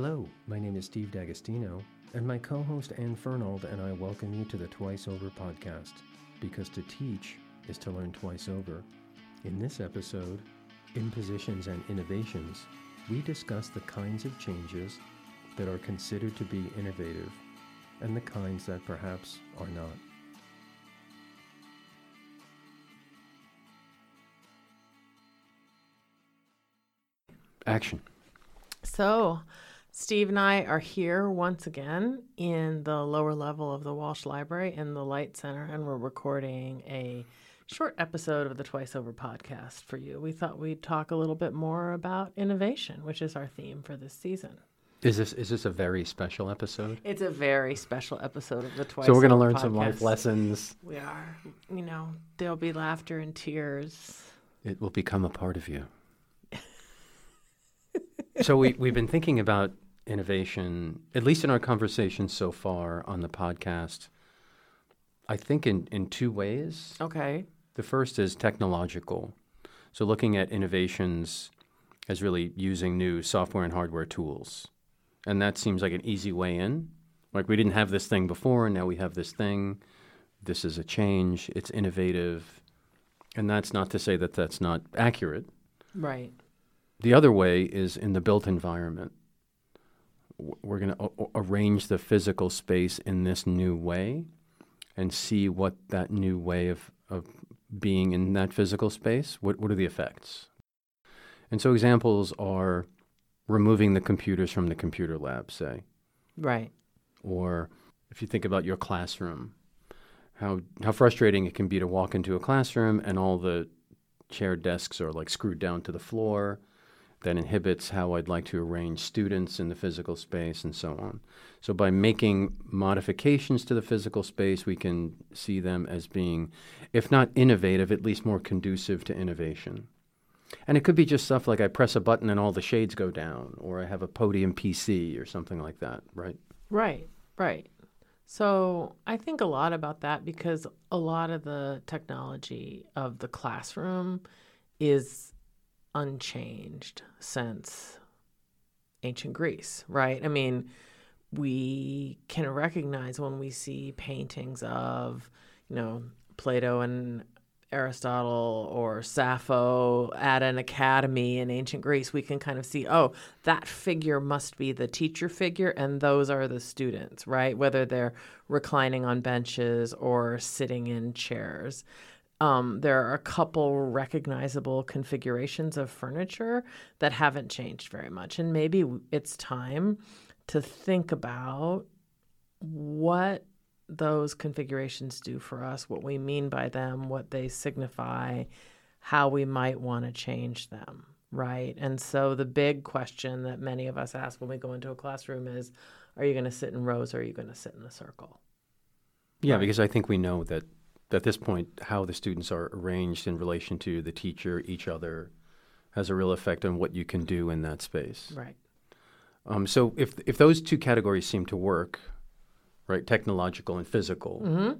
Hello, my name is Steve D'Agostino, and my co host Anne Fernald and I welcome you to the Twice Over podcast, because to teach is to learn twice over. In this episode, Impositions and Innovations, we discuss the kinds of changes that are considered to be innovative and the kinds that perhaps are not. Action. So, Steve and I are here once again in the lower level of the Walsh Library in the Light Center, and we're recording a short episode of the Twice Over podcast for you. We thought we'd talk a little bit more about innovation, which is our theme for this season. Is this is this a very special episode? It's a very special episode of the Twice. So we're going to learn some life lessons. We are, you know, there'll be laughter and tears. It will become a part of you. so we we've been thinking about innovation, at least in our conversations so far on the podcast. I think in in two ways. Okay. The first is technological. So looking at innovations as really using new software and hardware tools. And that seems like an easy way in. Like we didn't have this thing before, and now we have this thing. This is a change. It's innovative. And that's not to say that that's not accurate. Right. The other way is in the built environment. We're going to arrange the physical space in this new way and see what that new way of, of being in that physical space, what, what are the effects? And so examples are removing the computers from the computer lab, say, Right. or if you think about your classroom, how how frustrating it can be to walk into a classroom and all the chair desks are like screwed down to the floor. That inhibits how I'd like to arrange students in the physical space and so on. So by making modifications to the physical space, we can see them as being, if not innovative, at least more conducive to innovation. And it could be just stuff like I press a button and all the shades go down, or I have a podium PC or something like that, right? Right, right. So I think a lot about that because a lot of the technology of the classroom is unchanged since ancient Greece, right? I mean, we can recognize when we see paintings of, you know, Plato and Aristotle or Sappho at an academy in ancient Greece, we can kind of see, oh, that figure must be the teacher figure, and those are the students, right? Whether they're reclining on benches or sitting in chairs. Um, there are a couple recognizable configurations of furniture that haven't changed very much. And maybe it's time to think about what those configurations do for us, what we mean by them, what they signify, how we might want to change them, right? And so the big question that many of us ask when we go into a classroom is are you going to sit in rows or are you going to sit in a circle? Yeah, Right. because I think we know that at this point, how the students are arranged in relation to the teacher, each other, has a real effect on what you can do in that space. Right. Um, so if if those two categories seem to work, right, technological and physical, Mm-hmm.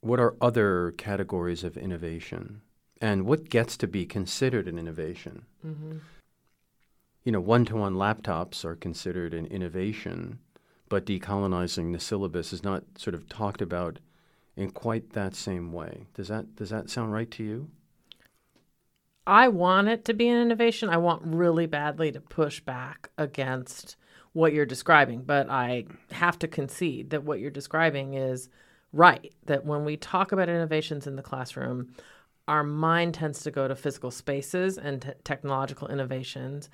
what are other categories of innovation, and what gets to be considered an innovation? Mm-hmm. You know, one-to-one laptops are considered an innovation, but decolonizing the syllabus is not sort of talked about in quite that same way. Does that does that sound right to you? I want it to be an innovation. I want really badly to push back against what you're describing, but I have to concede that what you're describing is right. That when we talk about innovations in the classroom, our mind tends to go to physical spaces and te- technological innovations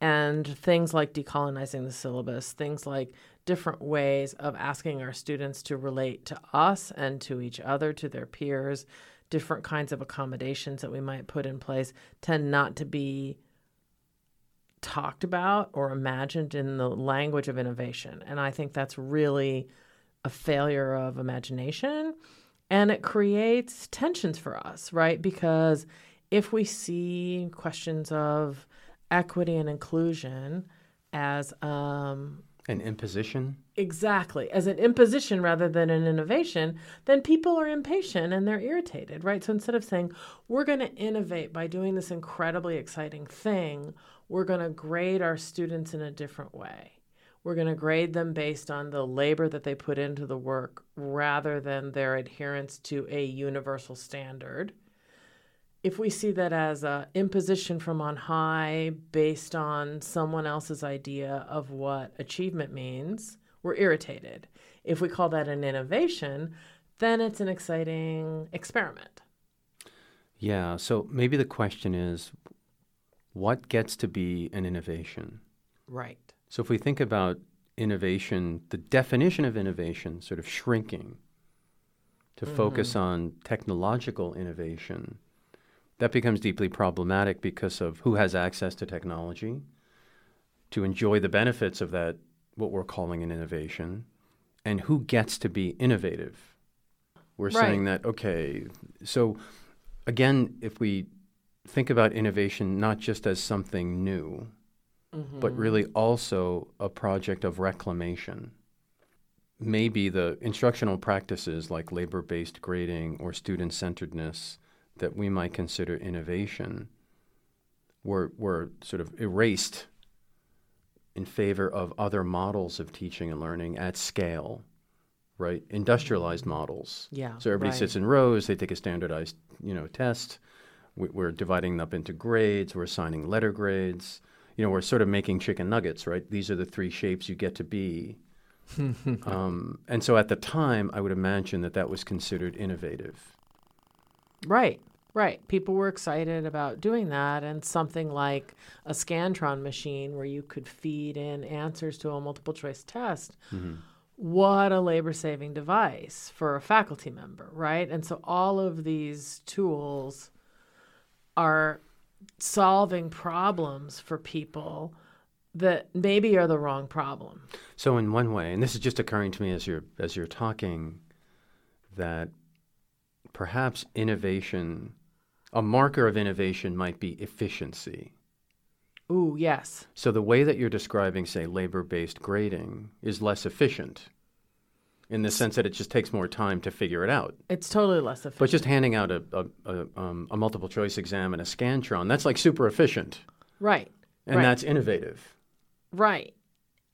and things like decolonizing the syllabus, things like different ways of asking our students to relate to us and to each other, to their peers, different kinds of accommodations that we might put in place tend not to be talked about or imagined in the language of innovation. And I think that's really a failure of imagination and it creates tensions for us, right? Because if we see questions of equity and inclusion as um, An imposition? exactly as an imposition rather than an innovation, then people are impatient and they're irritated, right? So instead of saying, we're going to innovate by doing this incredibly exciting thing, we're going to grade our students in a different way. We're going to grade them based on the labor that they put into the work rather than their adherence to a universal standard. If we see that as an imposition from on high based on someone else's idea of what achievement means, we're irritated. If we call that an innovation, then it's an exciting experiment. Yeah. So maybe the question is what gets to be an innovation? Right. So if we think about innovation, the definition of innovation sort of shrinking to mm-hmm. focus on technological innovation, that becomes deeply problematic because of who has access to technology to enjoy the benefits of that, what we're calling an innovation, and who gets to be innovative. We're right. saying that, okay, so again, if we think about innovation not just as something new, mm-hmm. but really also a project of reclamation. Maybe the instructional practices like labor based grading or student centeredness that we might consider innovation were, were sort of erased in favor of other models of teaching and learning at scale, right? Industrialized models. Yeah. So everybody right. sits in rows, they take a standardized, you know, test. We, are dividing up into grades, we're assigning letter grades you know, we're sort of making chicken nuggets, right? These are the three shapes you get to be. um, and so at the time, I would imagine that that was considered innovative. Right, right. People were excited about doing that, and something like a Scantron machine where you could feed in answers to a multiple choice test. Mm-hmm. What a labor saving device for a faculty member, right? And so all of these tools are solving problems for people that maybe are the wrong problem. So in one way, and this is just occurring to me as you're as you're talking, that perhaps innovation, a marker of innovation might be efficiency. Ooh, yes. So the way that you're describing, say, labor-based grading is less efficient in the sense that it just takes more time to figure it out. It's totally less efficient. But just handing out a, a, a, um, a multiple choice exam and a Scantron, that's like super efficient. Right. And right. that's innovative. Right.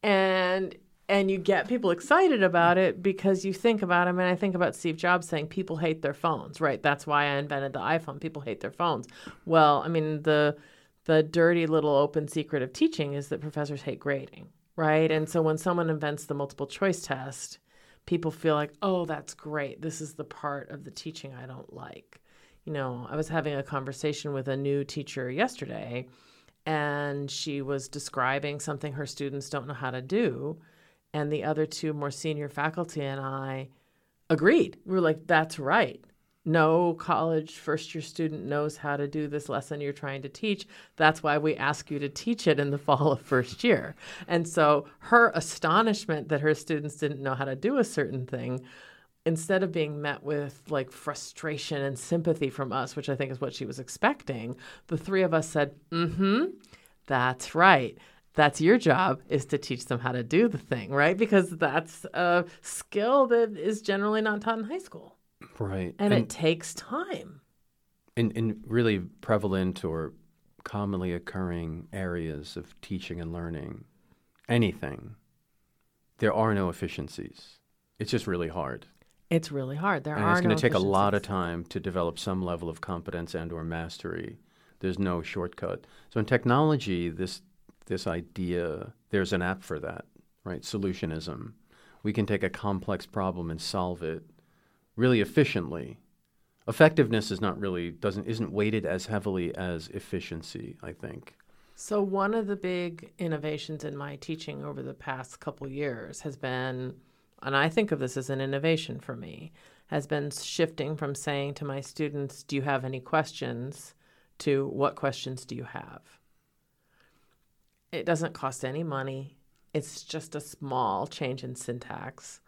And and you get people excited about it because you think about them. And I think about Steve Jobs saying people hate their phones, right? That's why I invented the iPhone. People hate their phones. Well, I mean, the the dirty little open secret of teaching is that professors hate grading, right? And so when someone invents the multiple choice test, people feel like, oh, that's great. This is the part of the teaching I don't like. You know, I was having a conversation with a new teacher yesterday, and she was describing something her students don't know how to do. And the other two more senior faculty and I agreed. We were like, that's right no college first year student knows how to do this lesson you're trying to teach. That's why we ask you to teach it in the fall of first year. And so her astonishment that her students didn't know how to do a certain thing, instead of being met with like frustration and sympathy from us, which I think is what she was expecting, the three of us said, mm hmm, that's right that's your job is to teach them how to do the thing, right? Because that's a skill that is generally not taught in high school. Right. And, and it takes time. In, in really prevalent or commonly occurring areas of teaching and learning, anything, there are no efficiencies. It's just really hard. It's really hard. There and are it's going to take a lot of time to develop some level of competence and or mastery. There's no shortcut. So in technology, this this idea, there's an app for that, right? Solutionism. We can take a complex problem and solve it really efficiently. Effectiveness is not really doesn't isn't weighted as heavily as efficiency, I think. So one of the big innovations in my teaching over the past couple years has been and I think of this as an innovation for me, has been shifting from saying to my students, "Do you have any questions?" to "What questions do you have?" It doesn't cost any money. It's just a small change in syntax.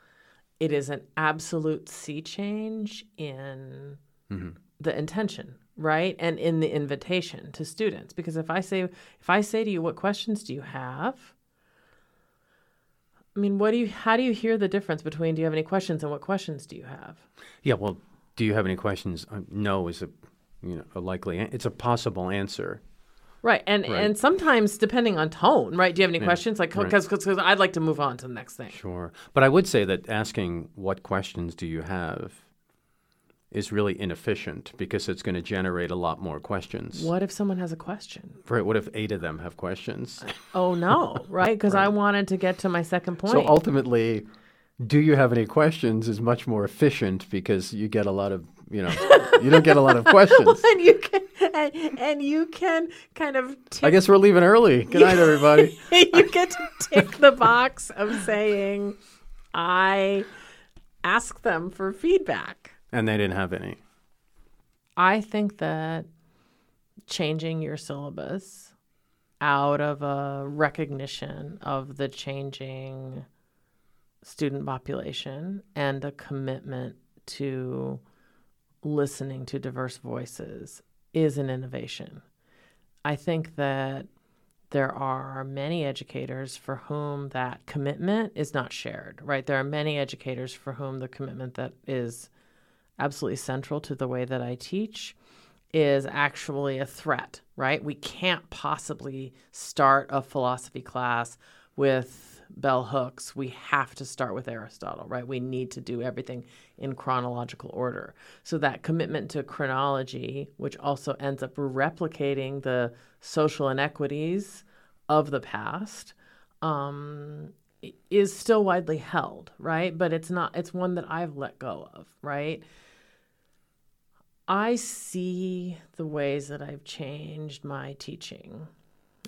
It is an absolute sea change in mm-hmm. the intention right? And in the invitation to students. Because if i say if i say to you what questions do you have? I mean what do you how do you hear the difference between do you have any questions? and what questions do you have? Yeah well do you have any questions? Uh, no is a you know a likely it's a possible answer Right. And Right. and sometimes depending on tone, right? Do you have any questions? Like right. because because I'd like to move on to the next thing. Sure. But I would say that asking what questions do you have is really inefficient because it's going to generate a lot more questions. What if someone has a question? Right. What if eight of them have questions? Uh, oh no, right? Because I wanted to get to my second point. So ultimately, do you have any questions is much more efficient because you get a lot of, you know, you don't get a lot of questions. and you can and, and you can kind of tick I guess we're leaving early. Good night, everybody. you get to tick the box of saying I ask them for feedback. And they didn't have any. I think that changing your syllabus out of a recognition of the changing student population and a commitment to listening to diverse voices is an innovation. I think that there are many educators for whom that commitment is not shared, right? There are many educators for whom the commitment that is absolutely central to the way that I teach is actually a threat, right? We can't possibly start a philosophy class with bell hooks. We have to start with Aristotle, right? We need to do everything in chronological order. So that commitment to chronology, which also ends up replicating the social inequities of the past, um, is still widely held, right? But it's not, it's one that I've let go of, right? I see the ways that I've changed my teaching,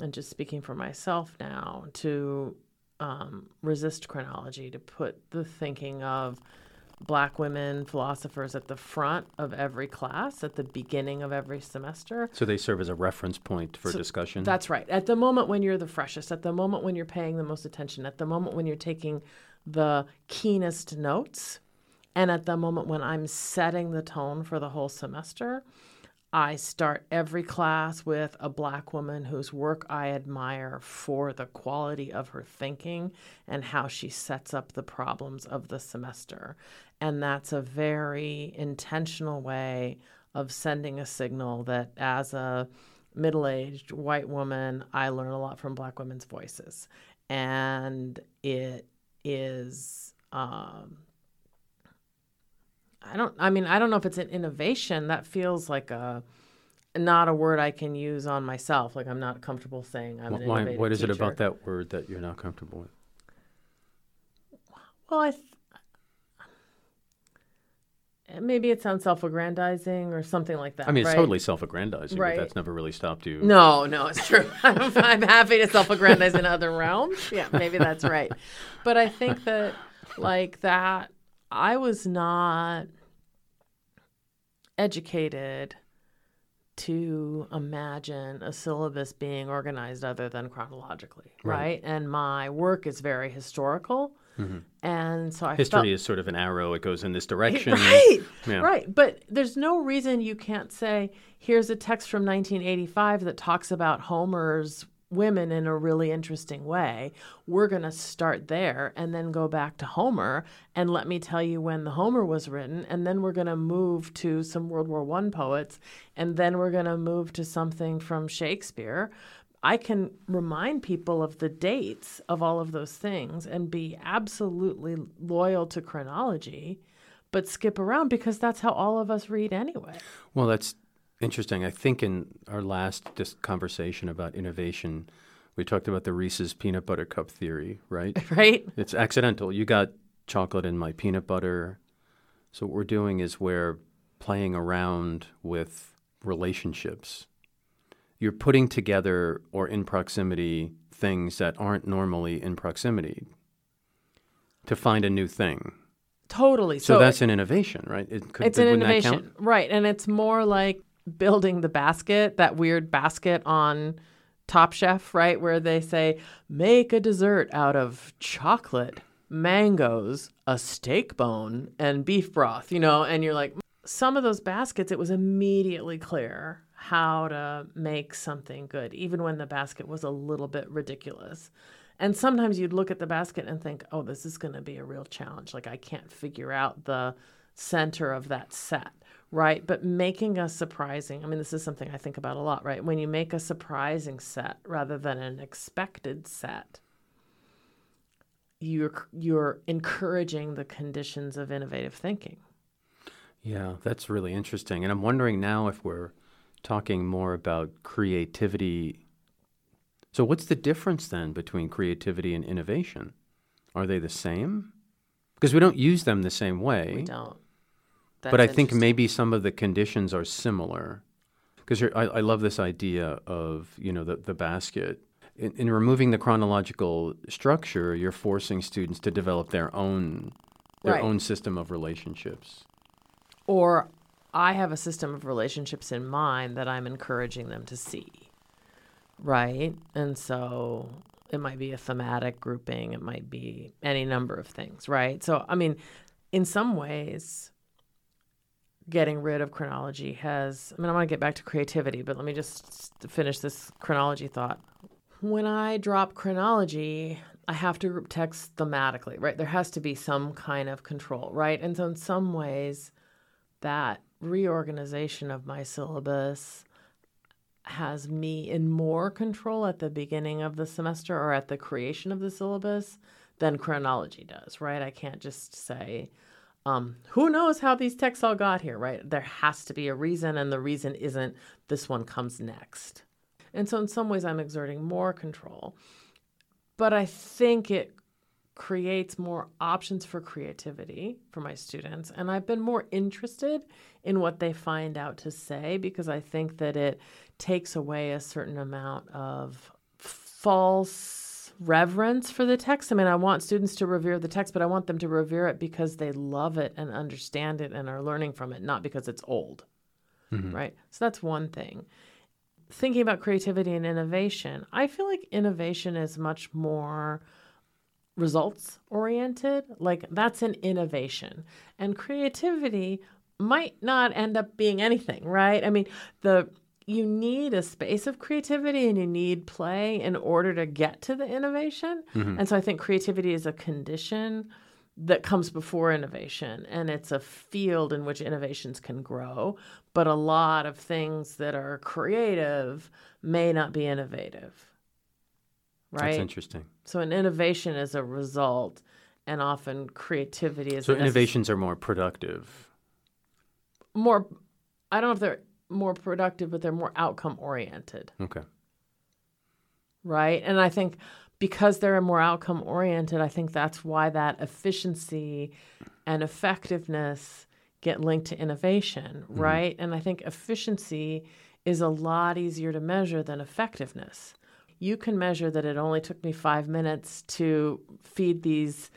and just speaking for myself now, to um, resist chronology, to put the thinking of Black women philosophers at the front of every class, at the beginning of every semester. So they serve as a reference point for discussion. That's right. At the moment when you're the freshest, at the moment when you're paying the most attention, at the moment when you're taking the keenest notes, and at the moment when I'm setting the tone for the whole semester, I start every class with a black woman whose work I admire for the quality of her thinking and how she sets up the problems of the semester. And that's a very intentional way of sending a signal that as a middle aged white woman, I learn a lot from black women's voices. And it is. Um, I don't. I mean, I don't know if it's an innovation. That feels like a not a word I can use on myself. Like I'm not comfortable saying I'm an Why, innovative what is it about that word that you're not comfortable with? Well, I. Th- maybe it sounds self-aggrandizing or something like that. I mean, it's right? totally self-aggrandizing, Right. but that's never really stopped you. No, no, it's true. I'm, I'm happy to self-aggrandize in other realms. Yeah, maybe that's right. But I think that, like that, I was not educated to imagine a syllabus being organized other than chronologically, right? Right. And my work is very historical, and so I Mm-hmm. History felt, is sort of an arrow; it goes in this direction. Right. Yeah. Right. But there's no reason you can't say, here's a text from 1985 that talks about Homer's women in a really interesting way. We're going to start there and then go back to Homer and let me tell you when the Homer was written. And then we're going to move to some World War One poets. And then we're going to move to something from Shakespeare. I can remind people of the dates of all of those things and be absolutely loyal to chronology, but skip around because that's how all of us read anyway. Well, that's interesting. I think in our last conversation about innovation, we talked about the Reese's peanut butter cup theory, right? Right? it's accidental. You got chocolate in my peanut butter. So what we're doing is we're playing around with relationships. You're putting together or in proximity things that aren't normally in proximity to find a new thing. Totally. So, So, that's an innovation, right? It could, it's an innovation. count? Right. And it's more like building the basket, that weird basket on Top Chef, right? Where they say, make a dessert out of chocolate, mangoes, a steak bone, and beef broth, you know? And you're like, some of those baskets, it was immediately clear how to make something good, even when the basket was a little bit ridiculous. And sometimes you'd look at the basket and think, oh, this is going to be a real challenge. Like, I can't figure out the center of that set, right? But making a surprising, I mean, this is something I think about a lot, right? When you make a surprising set rather than an expected set, you're you're encouraging the conditions of innovative thinking. Yeah, that's really interesting. And I'm wondering now if we're talking more about creativity. So, what's the difference then between creativity and innovation? Are they the same? Because we don't use them the same way. We don't. But I think maybe some of the conditions are similar. Because I, I love this idea of you know the the basket. In, in removing the chronological structure, you're forcing students to develop their own their Right. own system of relationships. or I have a system of relationships in mind that I'm encouraging them to see. Right? And so it might be a thematic grouping, it might be any number of things, right? So, I mean, in some ways, getting rid of chronology has, I mean, I want to get back to creativity, but let me just finish this chronology thought. When I drop chronology, I have to group text thematically, right? There has to be some kind of control, right? And so, in some ways, that reorganization of my syllabus has me in more control at the beginning of the semester or at the creation of the syllabus than chronology does, right? I can't just say, um, who knows how these texts all got here, right? There has to be a reason, and the reason isn't this one comes next. And so, in some ways, I'm exerting more control. But I think it creates more options for creativity for my students. And I've been more interested in what they find out to say because I think that it takes away a certain amount of false reverence for the text. I mean, I want students to revere the text, but I want them to revere it because they love it and understand it and are learning from it, not because it's old. Mm-hmm. Right? So that's one thing thinking about creativity and innovation, I feel like innovation is much more results oriented. Like that's an innovation. And creativity might not end up being anything, right? I mean, the you need a space of creativity and you need play in order to get to the innovation. Mm-hmm. And so I think creativity is a condition that comes before innovation and it's a field in which innovations can grow but a lot of things that are creative may not be innovative That's right interesting. so an innovation is a result and often creativity is So a necess- innovations are more productive. more i don't know if they're more productive but they're more outcome oriented Okay. right? And I think because they're more outcome oriented, I think that's why that efficiency and effectiveness get linked to innovation, mm-hmm. right? And I think efficiency is a lot easier to measure than effectiveness. You can measure that it only took me five minutes to feed these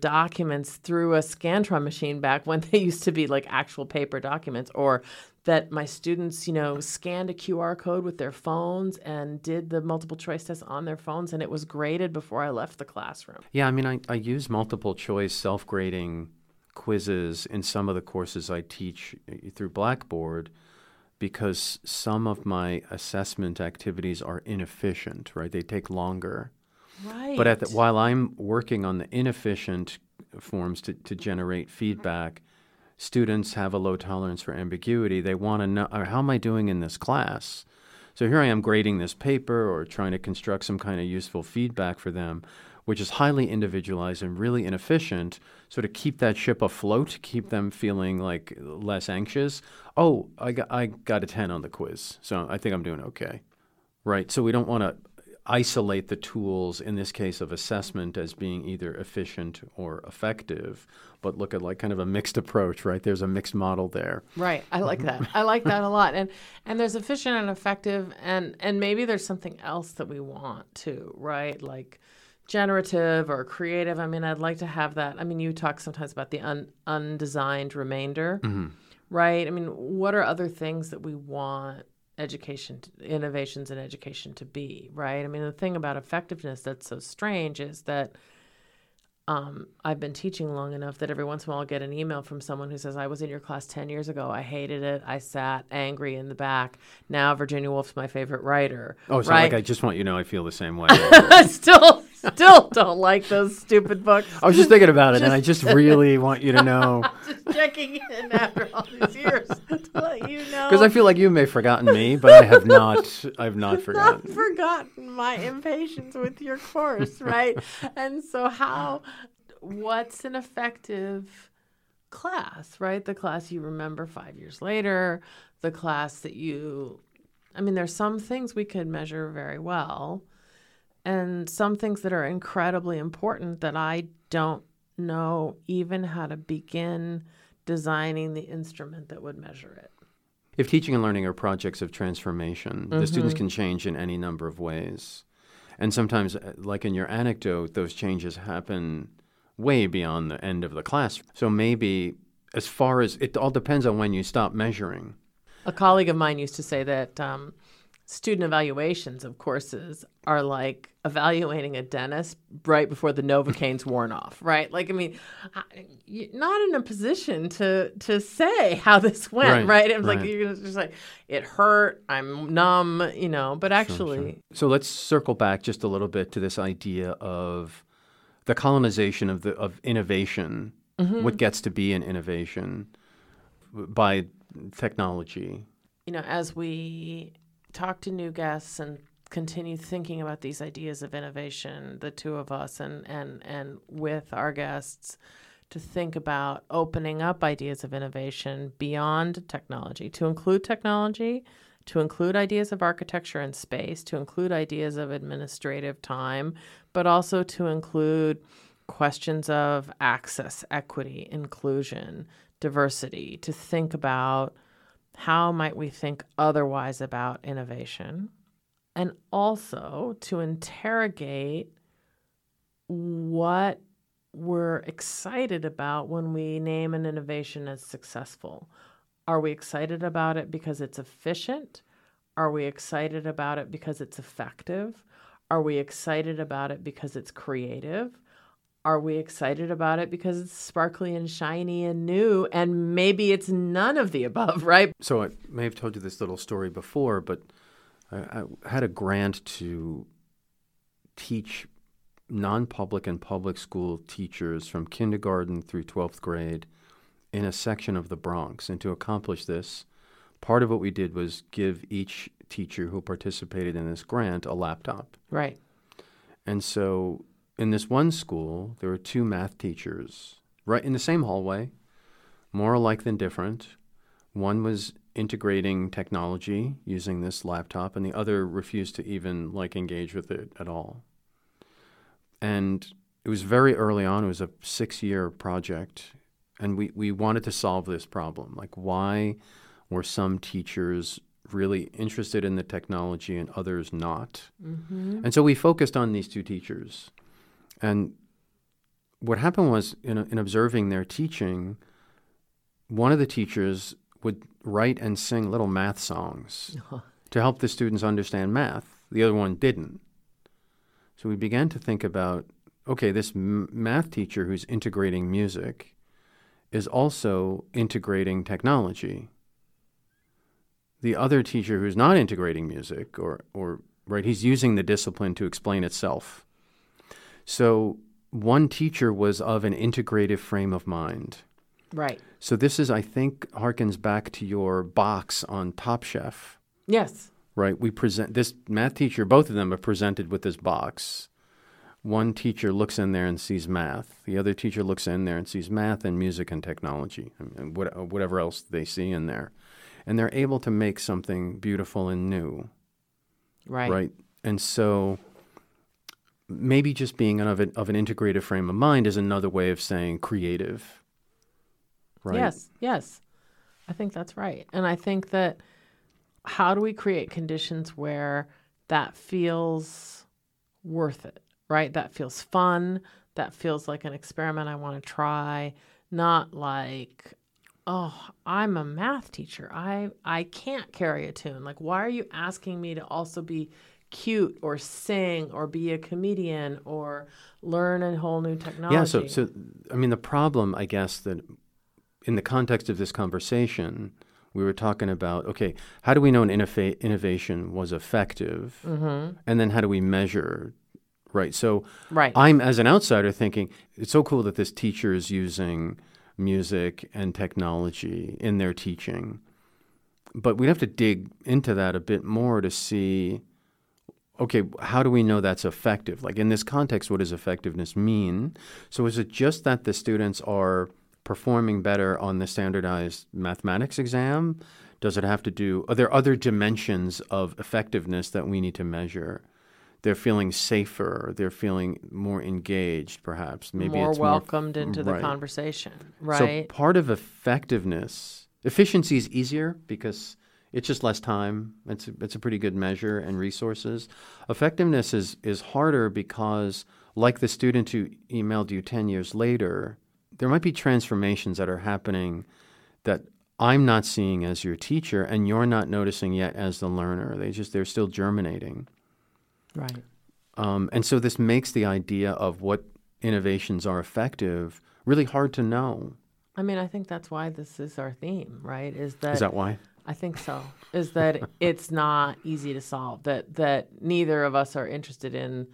documents through a Scantron machine back when they used to be like actual paper documents, or that my students, you know, scanned a QR code with their phones and did the multiple choice test on their phones and it was graded before I left the classroom. Yeah, I mean, I, I use multiple choice self grading quizzes in some of the courses I teach uh, through Blackboard because some of my assessment activities are inefficient, right? They take longer. Right. But at the, while I'm working on the inefficient forms to, to generate feedback, students have a low tolerance for ambiguity. They want to know, or how am I doing in this class? So here I am grading this paper or trying to construct some kind of useful feedback for them, which is highly individualized and really inefficient. So to keep that ship afloat, keep them feeling like less anxious. Oh, I got, I got a 10 on the quiz, so I think I'm doing okay. Right. So we don't want to isolate the tools in this case of assessment as being either efficient or effective, but look at like kind of a mixed approach, right? There's a mixed model there. Right. I like that. I like that a lot. And and there's efficient and effective and and maybe there's something else that we want too, right? Like generative or creative. I mean, I'd like to have that. I mean, you talk sometimes about the un, undesigned remainder, mm-hmm. right? I mean, what are other things that we want education, innovations in education to be, right? I mean, the thing about effectiveness that's so strange is that um, I've been teaching long enough that every once in a while I'll get an email from someone who says, I was in your class 10 years ago. I hated it. I sat angry in the back. Now Virginia Woolf's my favorite writer. Oh, so right? like I just want you to know I feel the same way. still still don't like those stupid books. I was just thinking about it, and I just really want you to know just checking in after all these years to let you know. because I feel like you may have forgotten me, but I have not. I've not forgotten. not forgotten my impatience with your course, right? and so, how, what's an effective class, right? The class you remember five years later, the class that you, I mean, there's some things we could measure very well, and some things that are incredibly important that I don't know even how to begin designing the instrument that would measure it. If teaching and learning are projects of transformation, the students can change in any number of ways. And sometimes, uh, like in your anecdote, those changes happen way beyond the end of the class. So maybe, as far as it all depends on when you stop measuring. A colleague of mine used to say that um, student evaluations of courses are like evaluating a dentist right before the novocaine's worn off, right? Like, I mean, you're not in a position to to say how this went, Right, right? It's like you're just like it hurt, I'm numb, you know. But actually, So let's circle back just a little bit to this idea of the colonization of the of innovation. Mm-hmm. What gets to be an innovation by technology? you know, as we talk to new guests and continue thinking about these ideas of innovation, the two of us and and and with our guests to think about opening up ideas of innovation beyond technology, to include technology, to include ideas of architecture and space, to include ideas of administrative time, but also to include questions of access, equity, inclusion, diversity, to think about how might we think otherwise about innovation? And also to interrogate what we're excited about when we name an innovation as successful. Are we excited about it because it's efficient? Are we excited about it because it's effective? Are we excited about it because it's creative? Are we excited about it because it's sparkly and shiny and new? And maybe it's none of the above, right? So I may have told you this little story before, but I, I had a grant to teach non-public and public school teachers from kindergarten through 12th grade in a section of the Bronx. And to accomplish this, part of what we did was give each teacher who participated in this grant a laptop. Right. And so in this one school, there were two math teachers right in the same hallway, more alike than different. One was integrating technology using this laptop, and the other refused to even like engage with it at all. And it was very early on. It was a six-year project, and we, we wanted to solve this problem. Like, why were some teachers really interested in the technology and others not? Mm-hmm. And so we focused on these two teachers. And what happened was, in, in observing their teaching, one of the teachers would write and sing little math songs uh-huh. to help the students understand math. The other one didn't. So we began to think about okay, this m- math teacher who's integrating music is also integrating technology. The other teacher who's not integrating music, or, or right, he's using the discipline to explain itself. So one teacher was of an integrative frame of mind. Right. So this is, I think, harkens back to your box on Top Chef, Yes. right? We present this math teacher, both of them are presented with this box. One teacher looks in there and sees math. The other teacher looks in there and sees math and music and technology, and what, uh, whatever else they see in there. And they're able to make something beautiful and new, Right. right? And so maybe just being of an, of an integrative frame of mind is another way of saying creative, right? Yes. Yes. I think that's right. And I think that how do we create conditions where that feels worth it, right? That feels fun. That feels like an experiment I want to try, not like, oh, I'm a math teacher. I I can't carry a tune. Like, why are you asking me to also be cute or sing or be a comedian or learn a whole new technology? Yeah, so so I mean the problem I guess that in the context of this conversation we were talking about okay, how do we know an innova- innovation was effective? Mm-hmm. And then how do we measure right? So Right. I'm, as an outsider, thinking it's so cool that this teacher is using music and technology in their teaching. But we'd have to dig into that a bit more to see okay, how do we know that's effective? Like in this context, what does effectiveness mean? So is it just that the students are performing better on the standardized mathematics exam? Does it have to do, are there other dimensions of effectiveness that we need to measure? They're feeling safer. They're feeling more engaged, perhaps. Maybe more it's welcomed into the conversation, right. So right? part of effectiveness, efficiency is easier because it's just less time. It's a, it's a pretty good measure and resources. Effectiveness is is harder because, like the student who emailed you ten years later, there might be transformations that are happening that I'm not seeing as your teacher, and you're not noticing yet as the learner. They just they're still germinating. right. Um, and so this makes the idea of what innovations are effective really hard to know. I mean, I think that's why this is our theme, right? Is that, Is that why? I think so. Is that it's not easy to solve. That that neither of us are interested in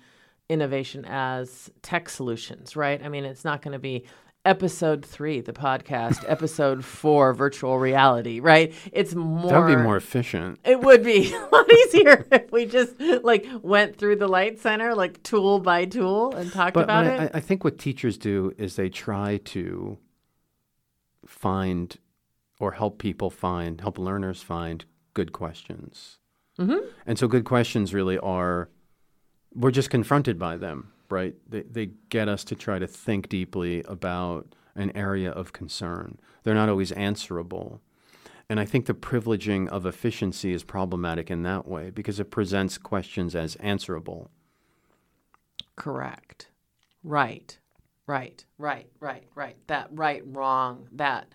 innovation as tech solutions, right? I mean, it's not going to be episode three, the podcast, episode four, virtual reality, right? It's more. That would be more efficient. It would be a lot easier if we just like went through the light center, like tool by tool, and talked But, about it. I, I think what teachers do is they try to find or help people find, help learners find good questions. Mm-hmm. And so good questions really are, we're just confronted by them, right? They, they get us to try to think deeply about an area of concern. They're not always answerable. And I think the privileging of efficiency is problematic in that way because it presents questions as answerable. Correct. Right. Right. Right. Right. Right. That right wrong. That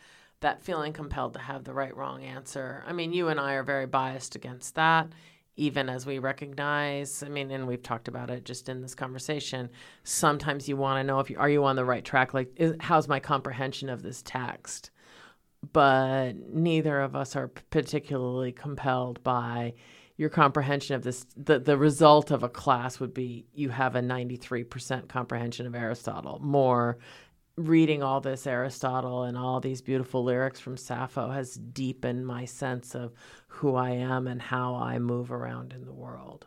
that feeling compelled to have the right wrong answer. I mean, you and I are very biased against that even as we recognize, I mean, and we've talked about it just in this conversation, sometimes you want to know if you are you on the right track like is, how's my comprehension of this text? But neither of us are particularly compelled by your comprehension of this the, the result of a class would be you have a 93% comprehension of aristotle more reading all this aristotle and all these beautiful lyrics from sappho has deepened my sense of who i am and how i move around in the world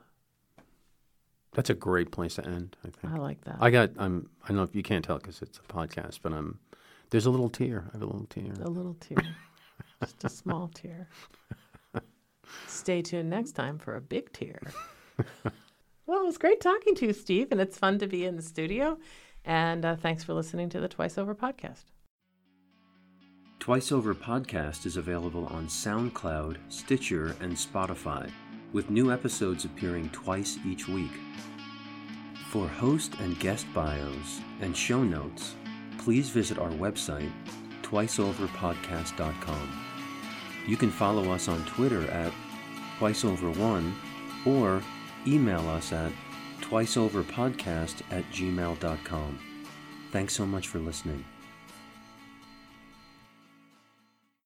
That's a great place to end, I think. i like that I got. I'm. I don't know if you can't tell because it's a podcast, but I'm. There's a little tear. I have a little tear. a little tear just a small tear stay tuned next time for a big tear well it was great talking to you steve and it's fun to be in the studio and uh, thanks for listening to the twice over podcast Twice Over podcast is available on SoundCloud, Stitcher, and Spotify, with new episodes appearing twice each week. For host and guest bios and show notes, please visit our website, twiceoverpodcast.com. You can follow us on Twitter at twiceover1 or email us at twiceoverpodcast at gmail.com. Thanks so much for listening.